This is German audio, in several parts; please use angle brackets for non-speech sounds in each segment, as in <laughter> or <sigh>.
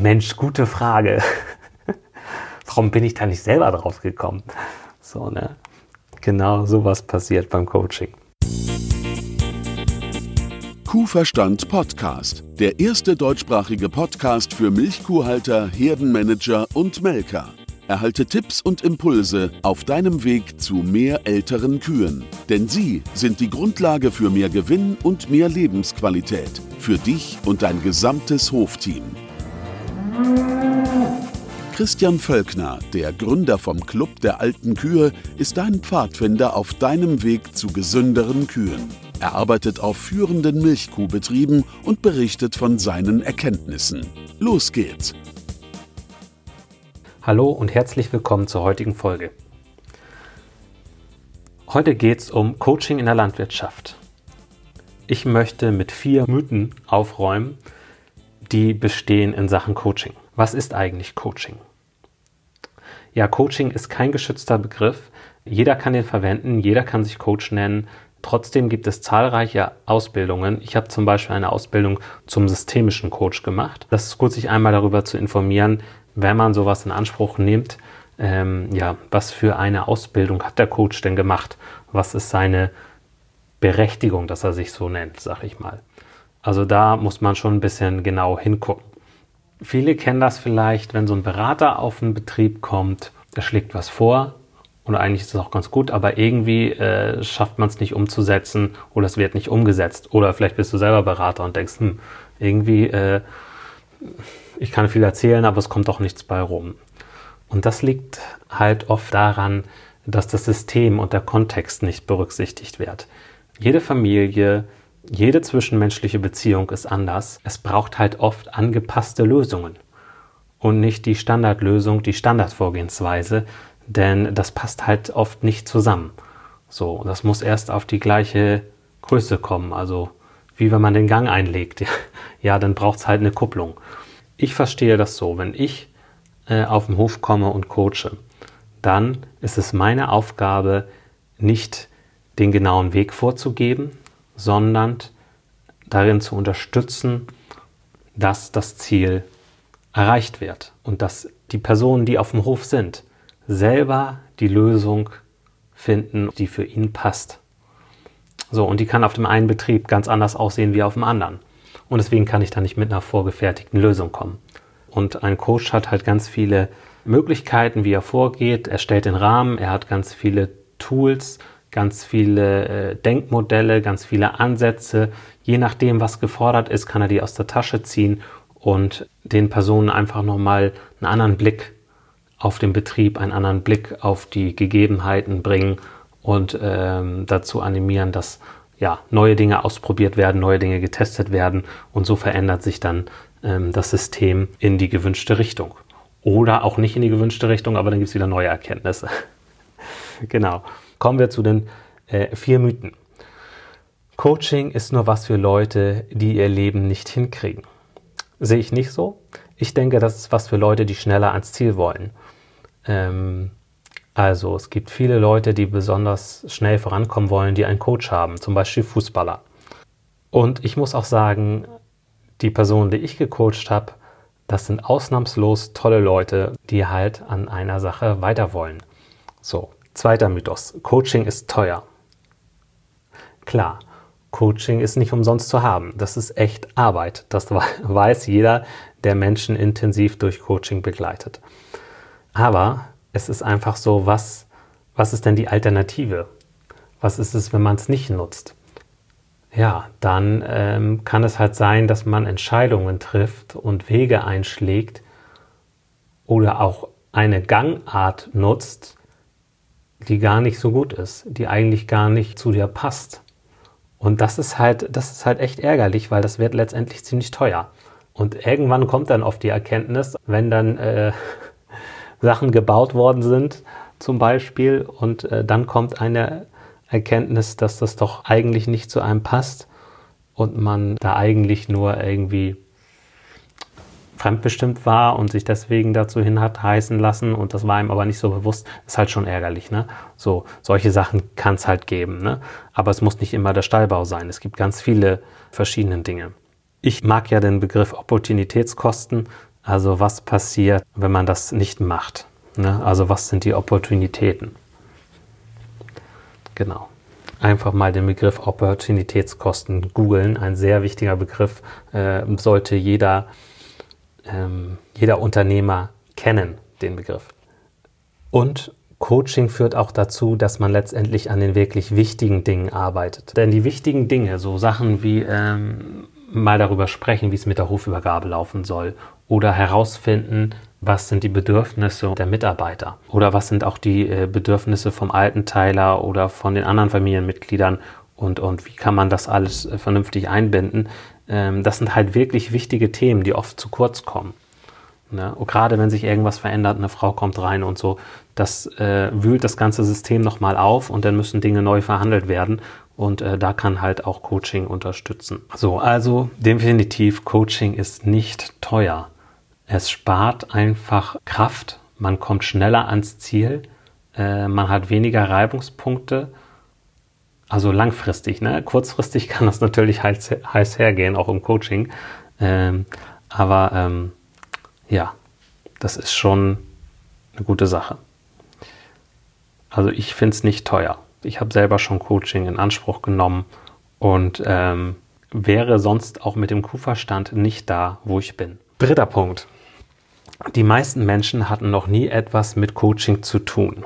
Mensch, gute Frage. <laughs> Warum bin ich da nicht selber drauf gekommen? So, ne? Genau sowas passiert beim Coaching. Kuhverstand Podcast, der erste deutschsprachige Podcast für Milchkuhhalter, Herdenmanager und Melker. Erhalte Tipps und Impulse auf deinem Weg zu mehr älteren Kühen. Denn sie sind die Grundlage für mehr Gewinn und mehr Lebensqualität. Für dich und dein gesamtes Hofteam. Christian Völkner, der Gründer vom Club der alten Kühe, ist dein Pfadfinder auf deinem Weg zu gesünderen Kühen. Er arbeitet auf führenden Milchkuhbetrieben und berichtet von seinen Erkenntnissen. Los geht's! Hallo und herzlich willkommen zur heutigen Folge. Heute geht es um Coaching in der Landwirtschaft. Ich möchte mit vier Mythen aufräumen, die bestehen in Sachen Coaching. Was ist eigentlich Coaching? Ja, Coaching ist kein geschützter Begriff. Jeder kann den verwenden, jeder kann sich Coach nennen. Trotzdem gibt es zahlreiche Ausbildungen. Ich habe zum Beispiel eine Ausbildung zum systemischen Coach gemacht. Das ist gut, sich einmal darüber zu informieren, wenn man sowas in Anspruch nimmt, ähm, ja, was für eine Ausbildung hat der Coach denn gemacht? Was ist seine Berechtigung, dass er sich so nennt, sag ich mal. Also da muss man schon ein bisschen genau hingucken. Viele kennen das vielleicht, wenn so ein Berater auf einen Betrieb kommt, er schlägt was vor und eigentlich ist es auch ganz gut, aber irgendwie äh, schafft man es nicht umzusetzen oder es wird nicht umgesetzt. Oder vielleicht bist du selber Berater und denkst, hm, irgendwie, äh, ich kann viel erzählen, aber es kommt doch nichts bei rum. Und das liegt halt oft daran, dass das System und der Kontext nicht berücksichtigt wird. Jede Familie, jede zwischenmenschliche Beziehung ist anders. Es braucht halt oft angepasste Lösungen und nicht die Standardlösung, die Standardvorgehensweise, denn das passt halt oft nicht zusammen. So, das muss erst auf die gleiche Größe kommen, also wie wenn man den Gang einlegt. <laughs> Ja, dann braucht es halt eine Kupplung. Ich verstehe das so, wenn ich äh, auf den Hof komme und coache, dann ist es meine Aufgabe, nicht den genauen Weg vorzugeben, sondern darin zu unterstützen, dass das Ziel erreicht wird und dass die Personen, die auf dem Hof sind, selber die Lösung finden, die für ihn passt. So, und die kann auf dem einen Betrieb ganz anders aussehen wie auf dem anderen. Und deswegen kann ich da nicht mit einer vorgefertigten Lösung kommen. Und ein Coach hat halt ganz viele Möglichkeiten, wie er vorgeht. Er stellt den Rahmen, er hat ganz viele Tools, ganz viele äh, Denkmodelle, ganz viele Ansätze. Je nachdem, was gefordert ist, kann er die aus der Tasche ziehen und den Personen einfach nochmal einen anderen Blick auf den Betrieb, einen anderen Blick auf die Gegebenheiten bringen und ähm, dazu animieren, dass ja, neue Dinge ausprobiert werden, neue Dinge getestet werden und so verändert sich dann ähm, das System in die gewünschte Richtung. Oder auch nicht in die gewünschte Richtung, aber dann gibt es wieder neue Erkenntnisse. <laughs> genau. Kommen wir zu den äh, vier Mythen. Coaching ist nur was für Leute, die ihr Leben nicht hinkriegen. Sehe ich nicht so. Ich denke, das ist was für Leute, die schneller ans Ziel wollen. Ähm, also es gibt viele Leute, die besonders schnell vorankommen wollen, die einen Coach haben, zum Beispiel Fußballer. Und ich muss auch sagen, die Personen, die ich gecoacht habe, das sind ausnahmslos tolle Leute, die halt an einer Sache weiter wollen. So, Zweiter Mythos. Coaching ist teuer. Klar, Coaching ist nicht umsonst zu haben. Das ist echt Arbeit. Das <laughs> weiß jeder, der Menschen intensiv durch Coaching begleitet. Aber es ist einfach so, was, was ist denn die Alternative? Was ist es, wenn man es nicht nutzt? Ja, dann ähm, kann es halt sein, dass man Entscheidungen trifft und Wege einschlägt oder auch eine Gangart nutzt, die gar nicht so gut ist, die eigentlich gar nicht zu dir passt. Und das ist halt, das ist halt echt ärgerlich, weil das wird letztendlich ziemlich teuer. Und irgendwann kommt dann oft die Erkenntnis, wenn dann äh, <laughs> Sachen gebaut worden sind, zum Beispiel, und äh, dann kommt eine Erkenntnis, dass das doch eigentlich nicht zu einem passt und man da eigentlich nur irgendwie fremdbestimmt war und sich deswegen dazu hin hat heißen lassen und das war ihm aber nicht so bewusst, ist halt schon ärgerlich. Ne? So, solche Sachen kann es halt geben. Ne? Aber es muss nicht immer der Stallbau sein. Es gibt ganz viele verschiedene Dinge. Ich mag ja den Begriff Opportunitätskosten Also was passiert, wenn man das nicht macht? Ne? Also was sind die Opportunitäten? Genau. Einfach mal den Begriff Opportunitätskosten googeln. Ein sehr wichtiger Begriff äh, sollte jeder, ähm, jeder Unternehmer kennen, den Begriff. Und Coaching führt auch dazu, dass man letztendlich an den wirklich wichtigen Dingen arbeitet. Denn die wichtigen Dinge, so Sachen wie ähm, mal darüber sprechen, wie es mit der Hofübergabe laufen soll oder herausfinden, was sind die Bedürfnisse der Mitarbeiter oder was sind auch die äh, Bedürfnisse vom Altenteiler oder von den anderen Familienmitgliedern und, und wie kann man das alles äh, vernünftig einbinden. Ähm, das sind halt wirklich wichtige Themen, die oft zu kurz kommen. Ne? gerade wenn sich irgendwas verändert, eine Frau kommt rein und so, das äh, wühlt das ganze System nochmal auf und dann müssen Dinge neu verhandelt werden. Und äh, da kann halt auch Coaching unterstützen. So, also definitiv, Coaching ist nicht teuer. Es spart einfach Kraft, man kommt schneller ans Ziel, äh, man hat weniger Reibungspunkte. Also langfristig, ne? kurzfristig <laughs> kann das natürlich heiß, heiß hergehen, auch im Coaching. Ähm, aber ähm, ja, das ist schon eine gute Sache. Also ich finde es nicht teuer. Ich habe selber schon Coaching in Anspruch genommen und ähm, wäre sonst auch mit dem Kuhverstand nicht da, wo ich bin. Dritter Punkt. Die meisten Menschen hatten noch nie etwas mit Coaching zu tun.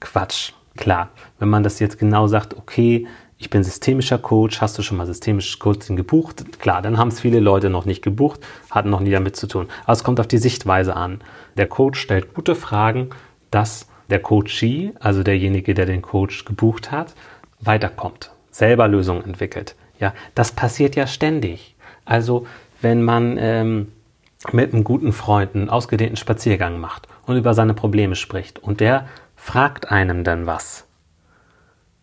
Quatsch. Klar, wenn man das jetzt genau sagt, okay, ich bin systemischer Coach, hast du schon mal systemisches Coaching gebucht? Klar, dann haben es viele Leute noch nicht gebucht, hatten noch nie damit zu tun. Aber es kommt auf die Sichtweise an. Der Coach stellt gute Fragen, dass der Coachee, also derjenige, der den Coach gebucht hat, weiterkommt, selber Lösungen entwickelt. Ja, das passiert ja ständig. Also wenn man ähm, mit einem guten Freund einen ausgedehnten Spaziergang macht und über seine Probleme spricht und der fragt einem dann was,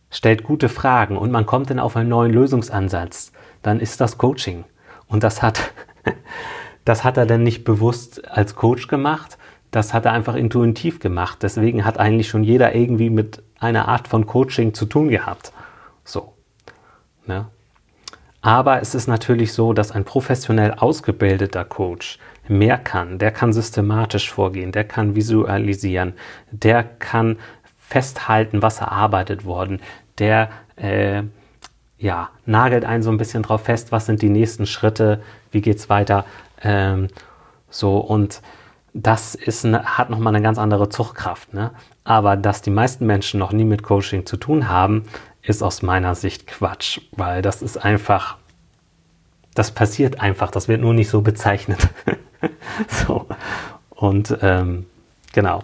stellt gute Fragen und man kommt dann auf einen neuen Lösungsansatz, dann ist das Coaching. Und das hat, <laughs> das hat er dann nicht bewusst als Coach gemacht, das hat er einfach intuitiv gemacht. Deswegen hat eigentlich schon jeder irgendwie mit einer Art von Coaching zu tun gehabt. So. Ne? Aber es ist natürlich so, dass ein professionell ausgebildeter Coach mehr kann. Der kann systematisch vorgehen, der kann visualisieren, der kann festhalten, was erarbeitet worden, der äh, ja, nagelt einen so ein bisschen drauf fest, was sind die nächsten Schritte, wie geht's weiter. Ähm, so und das ist eine, hat nochmal eine ganz andere Zuchtkraft. Ne? Aber dass die meisten Menschen noch nie mit Coaching zu tun haben, ist aus meiner Sicht Quatsch, weil das ist einfach, das passiert einfach, das wird nur nicht so bezeichnet. <laughs> so. Und ähm, genau.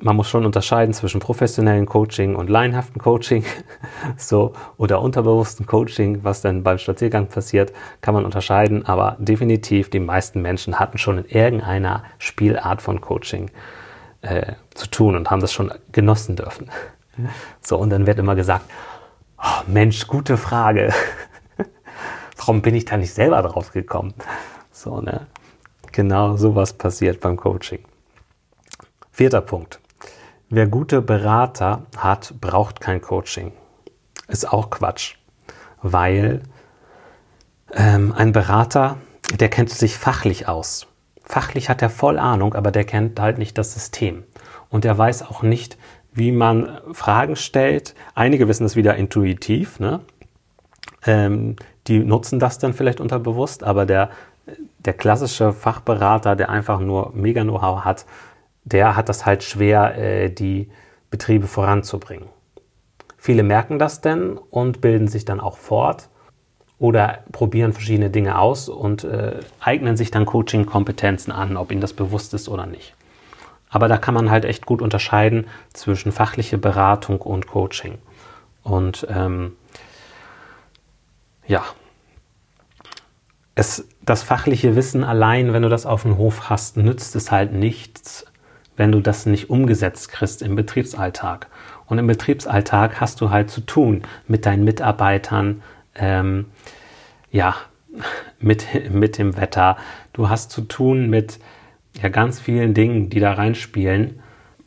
Man muss schon unterscheiden zwischen professionellen Coaching und laienhaften Coaching, <laughs> so oder unterbewussten Coaching, was dann beim Spaziergang passiert, kann man unterscheiden. Aber definitiv die meisten Menschen hatten schon in irgendeiner Spielart von Coaching äh, zu tun und haben das schon genossen dürfen. So, und dann wird immer gesagt, oh, Mensch, gute Frage. <laughs> Warum bin ich da nicht selber drauf gekommen? So, ne? Genau sowas passiert beim Coaching. Vierter Punkt. Wer gute Berater hat, braucht kein Coaching. Ist auch Quatsch, weil ähm, ein Berater, der kennt sich fachlich aus. Fachlich hat er voll Ahnung, aber der kennt halt nicht das System. Und er weiß auch nicht, wie man Fragen stellt. Einige wissen es wieder intuitiv, ne? Ähm, die nutzen das dann vielleicht unterbewusst, aber der, der klassische Fachberater, der einfach nur mega Know-how hat, der hat das halt schwer, äh, die Betriebe voranzubringen. Viele merken das denn und bilden sich dann auch fort oder probieren verschiedene Dinge aus und äh, eignen sich dann Coaching-Kompetenzen an, ob ihnen das bewusst ist oder nicht. Aber da kann man halt echt gut unterscheiden zwischen fachliche Beratung und Coaching. Und ähm, ja, es, das fachliche Wissen allein, wenn du das auf dem Hof hast, nützt es halt nichts, wenn du das nicht umgesetzt kriegst im Betriebsalltag. Und im Betriebsalltag hast du halt zu tun mit deinen Mitarbeitern, ähm, ja, <laughs> mit, mit dem Wetter. Du hast zu tun mit ja, ganz vielen Dingen, die da reinspielen.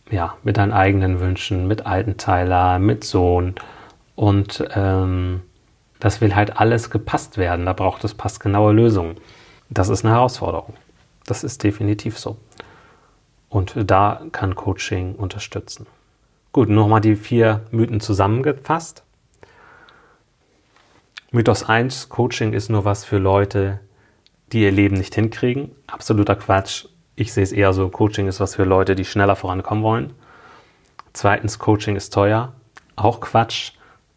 Ja, mit deinen eigenen Wünschen, mit Altenteiler, mit Sohn. Und ähm, das will halt alles gepasst werden. Da braucht es passgenaue Lösungen. Das ist eine Herausforderung. Das ist definitiv so. Und da kann Coaching unterstützen. Gut, nochmal die vier Mythen zusammengefasst. Mythos 1, Coaching ist nur was für Leute, die ihr Leben nicht hinkriegen. Absoluter Quatsch. Ich sehe es eher so, Coaching ist was für Leute, die schneller vorankommen wollen. Zweitens, Coaching ist teuer. Auch Quatsch.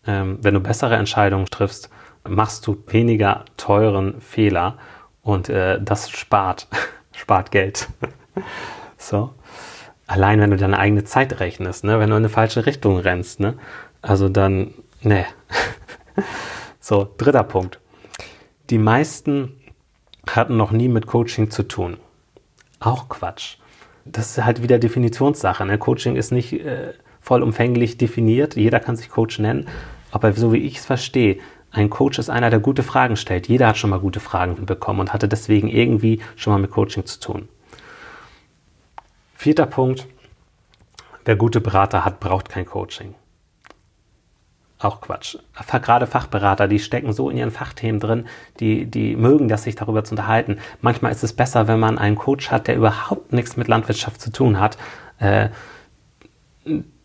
Ähm, wenn du bessere Entscheidungen triffst, machst du weniger teuren Fehler und äh, das spart, <laughs> spart Geld. <laughs> so. Allein wenn du deine eigene Zeit rechnest, ne? wenn du in eine falsche Richtung rennst, ne? also dann, ne. <laughs> so, dritter Punkt. Die meisten hatten noch nie mit Coaching zu tun. Auch Quatsch. Das ist halt wieder Definitionssache. Ne? Coaching ist nicht äh, vollumfänglich definiert. Jeder kann sich Coach nennen. Aber so wie ich es verstehe, ein Coach ist einer, der gute Fragen stellt. Jeder hat schon mal gute Fragen bekommen und hatte deswegen irgendwie schon mal mit Coaching zu tun. Vierter Punkt. Wer gute Berater hat, braucht kein Coaching. Auch Quatsch. Gerade Fachberater, die stecken so in ihren Fachthemen drin, die, die mögen das, sich darüber zu unterhalten. Manchmal ist es besser, wenn man einen Coach hat, der überhaupt nichts mit Landwirtschaft zu tun hat. Äh,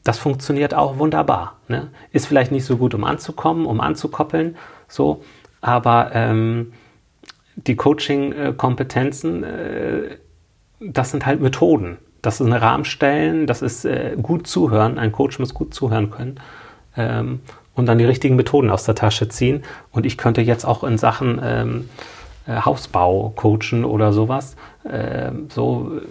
das funktioniert auch wunderbar. Ne? Ist vielleicht nicht so gut, um anzukommen, um anzukoppeln, so, aber ähm, die Coaching-Kompetenzen, äh, das sind halt Methoden. Das ist ein Rahmen stellen, das ist äh, gut zuhören. Ein Coach muss gut zuhören können ähm, und dann die richtigen Methoden aus der Tasche ziehen. Und ich könnte jetzt auch in Sachen ähm, äh, Hausbau coachen oder sowas. Ähm, so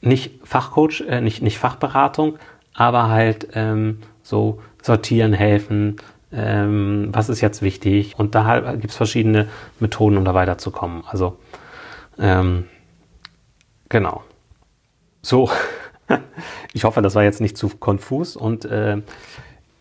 nicht Fachcoach, äh, nicht, nicht Fachberatung, aber halt ähm, so sortieren, helfen, ähm, was ist jetzt wichtig. Und da gibt es verschiedene Methoden, um da weiterzukommen. Also, ähm, genau. So, <laughs> ich hoffe, das war jetzt nicht zu konfus und äh,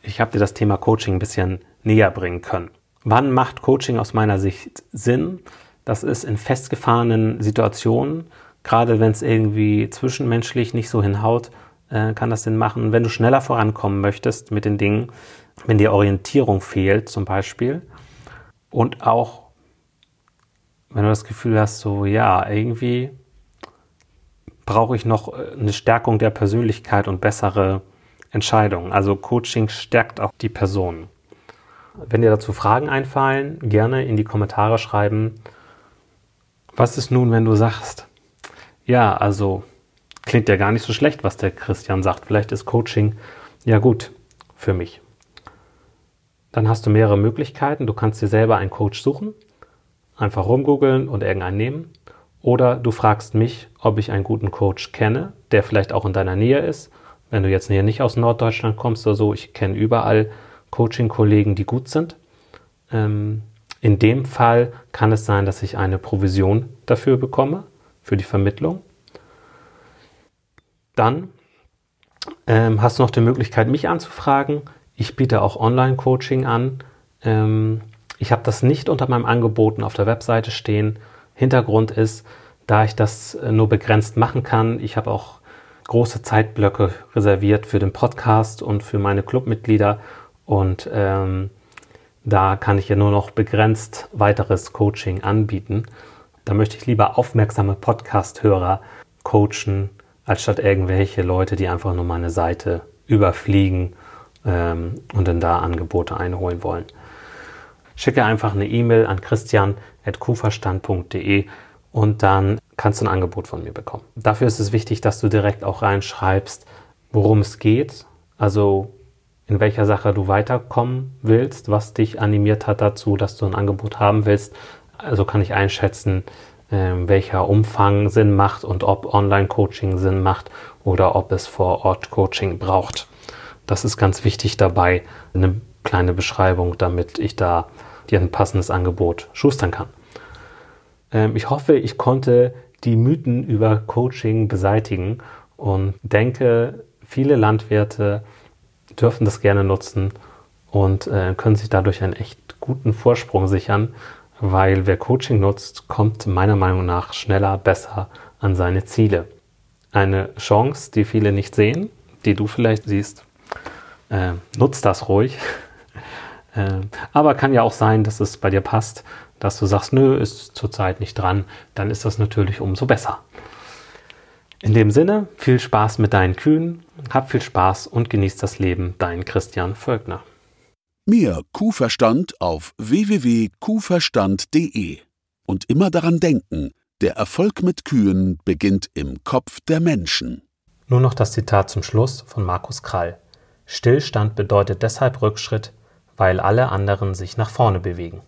ich habe dir das Thema Coaching ein bisschen näher bringen können. Wann macht Coaching aus meiner Sicht Sinn? Das ist in festgefahrenen Situationen, gerade wenn es irgendwie zwischenmenschlich nicht so hinhaut, äh, kann das Sinn machen. Wenn du schneller vorankommen möchtest mit den Dingen, wenn dir Orientierung fehlt zum Beispiel und auch wenn du das Gefühl hast, so ja, irgendwie brauche ich noch äh, eine Stärkung der Persönlichkeit und bessere Entscheidungen. Also Coaching stärkt auch die Person. Wenn dir dazu Fragen einfallen, gerne in die Kommentare schreiben. Was ist nun, wenn du sagst, ja, also klingt ja gar nicht so schlecht, was der Christian sagt. Vielleicht ist Coaching ja gut für mich. Dann hast du mehrere Möglichkeiten. Du kannst dir selber einen Coach suchen, einfach rumgoogeln und irgendeinen nehmen. Oder du fragst mich, ob ich einen guten Coach kenne, der vielleicht auch in deiner Nähe ist. Wenn du jetzt nicht aus Norddeutschland kommst oder so, ich kenne überall Coaching-Kollegen, die gut sind. Ähm, in dem Fall kann es sein, dass ich eine Provision dafür bekomme, für die Vermittlung. Dann ähm, hast du noch die Möglichkeit, mich anzufragen. Ich biete auch Online-Coaching an. Ähm, ich habe das nicht unter meinem Angeboten auf der Webseite stehen. Hintergrund ist, da ich das äh, nur begrenzt machen kann, ich habe auch große Zeitblöcke reserviert für den Podcast und für meine Clubmitglieder und ähm, da kann ich ja nur noch begrenzt weiteres Coaching anbieten. Da möchte ich lieber aufmerksame Podcast-Hörer coachen, als statt irgendwelche Leute, die einfach nur meine Seite überfliegen ähm, und dann da Angebote einholen wollen. Schicke einfach eine E-Mail an christian.kuverstand.de und dann kannst du ein Angebot von mir bekommen. Dafür ist es wichtig, dass du direkt auch reinschreibst, worum es geht, also in welcher Sache du weiterkommen willst, was dich animiert hat dazu, dass du ein Angebot haben willst. Also kann ich einschätzen, ähm, welcher Umfang Sinn macht und ob Online-Coaching Sinn macht oder ob es vor Ort Coaching braucht. Das ist ganz wichtig dabei, eine kleine Beschreibung, damit ich da dir ein passendes Angebot schustern kann. Ähm, ich hoffe, ich konnte die Mythen über Coaching beseitigen und denke, viele Landwirte dürfen das gerne nutzen und äh, können sich dadurch einen echt guten Vorsprung sichern, weil wer Coaching nutzt, kommt meiner Meinung nach schneller, besser an seine Ziele. Eine Chance, die viele nicht sehen, die du vielleicht siehst. Äh, nutzt das ruhig. <laughs> äh, aber kann ja auch sein, dass es bei dir passt. Dass du sagst, nö, ist zurzeit nicht dran, dann ist das natürlich umso besser. In dem Sinne, viel Spaß mit deinen Kühen, hab viel Spaß und genieß das Leben, dein Christian Völkner. Mehr Kuhverstand auf www.kuhverstand.de und immer daran denken, der Erfolg mit Kühen beginnt im Kopf der Menschen. Nur noch das Zitat zum Schluss von Markus Krall. Stillstand bedeutet deshalb Rückschritt, weil alle anderen sich nach vorne bewegen.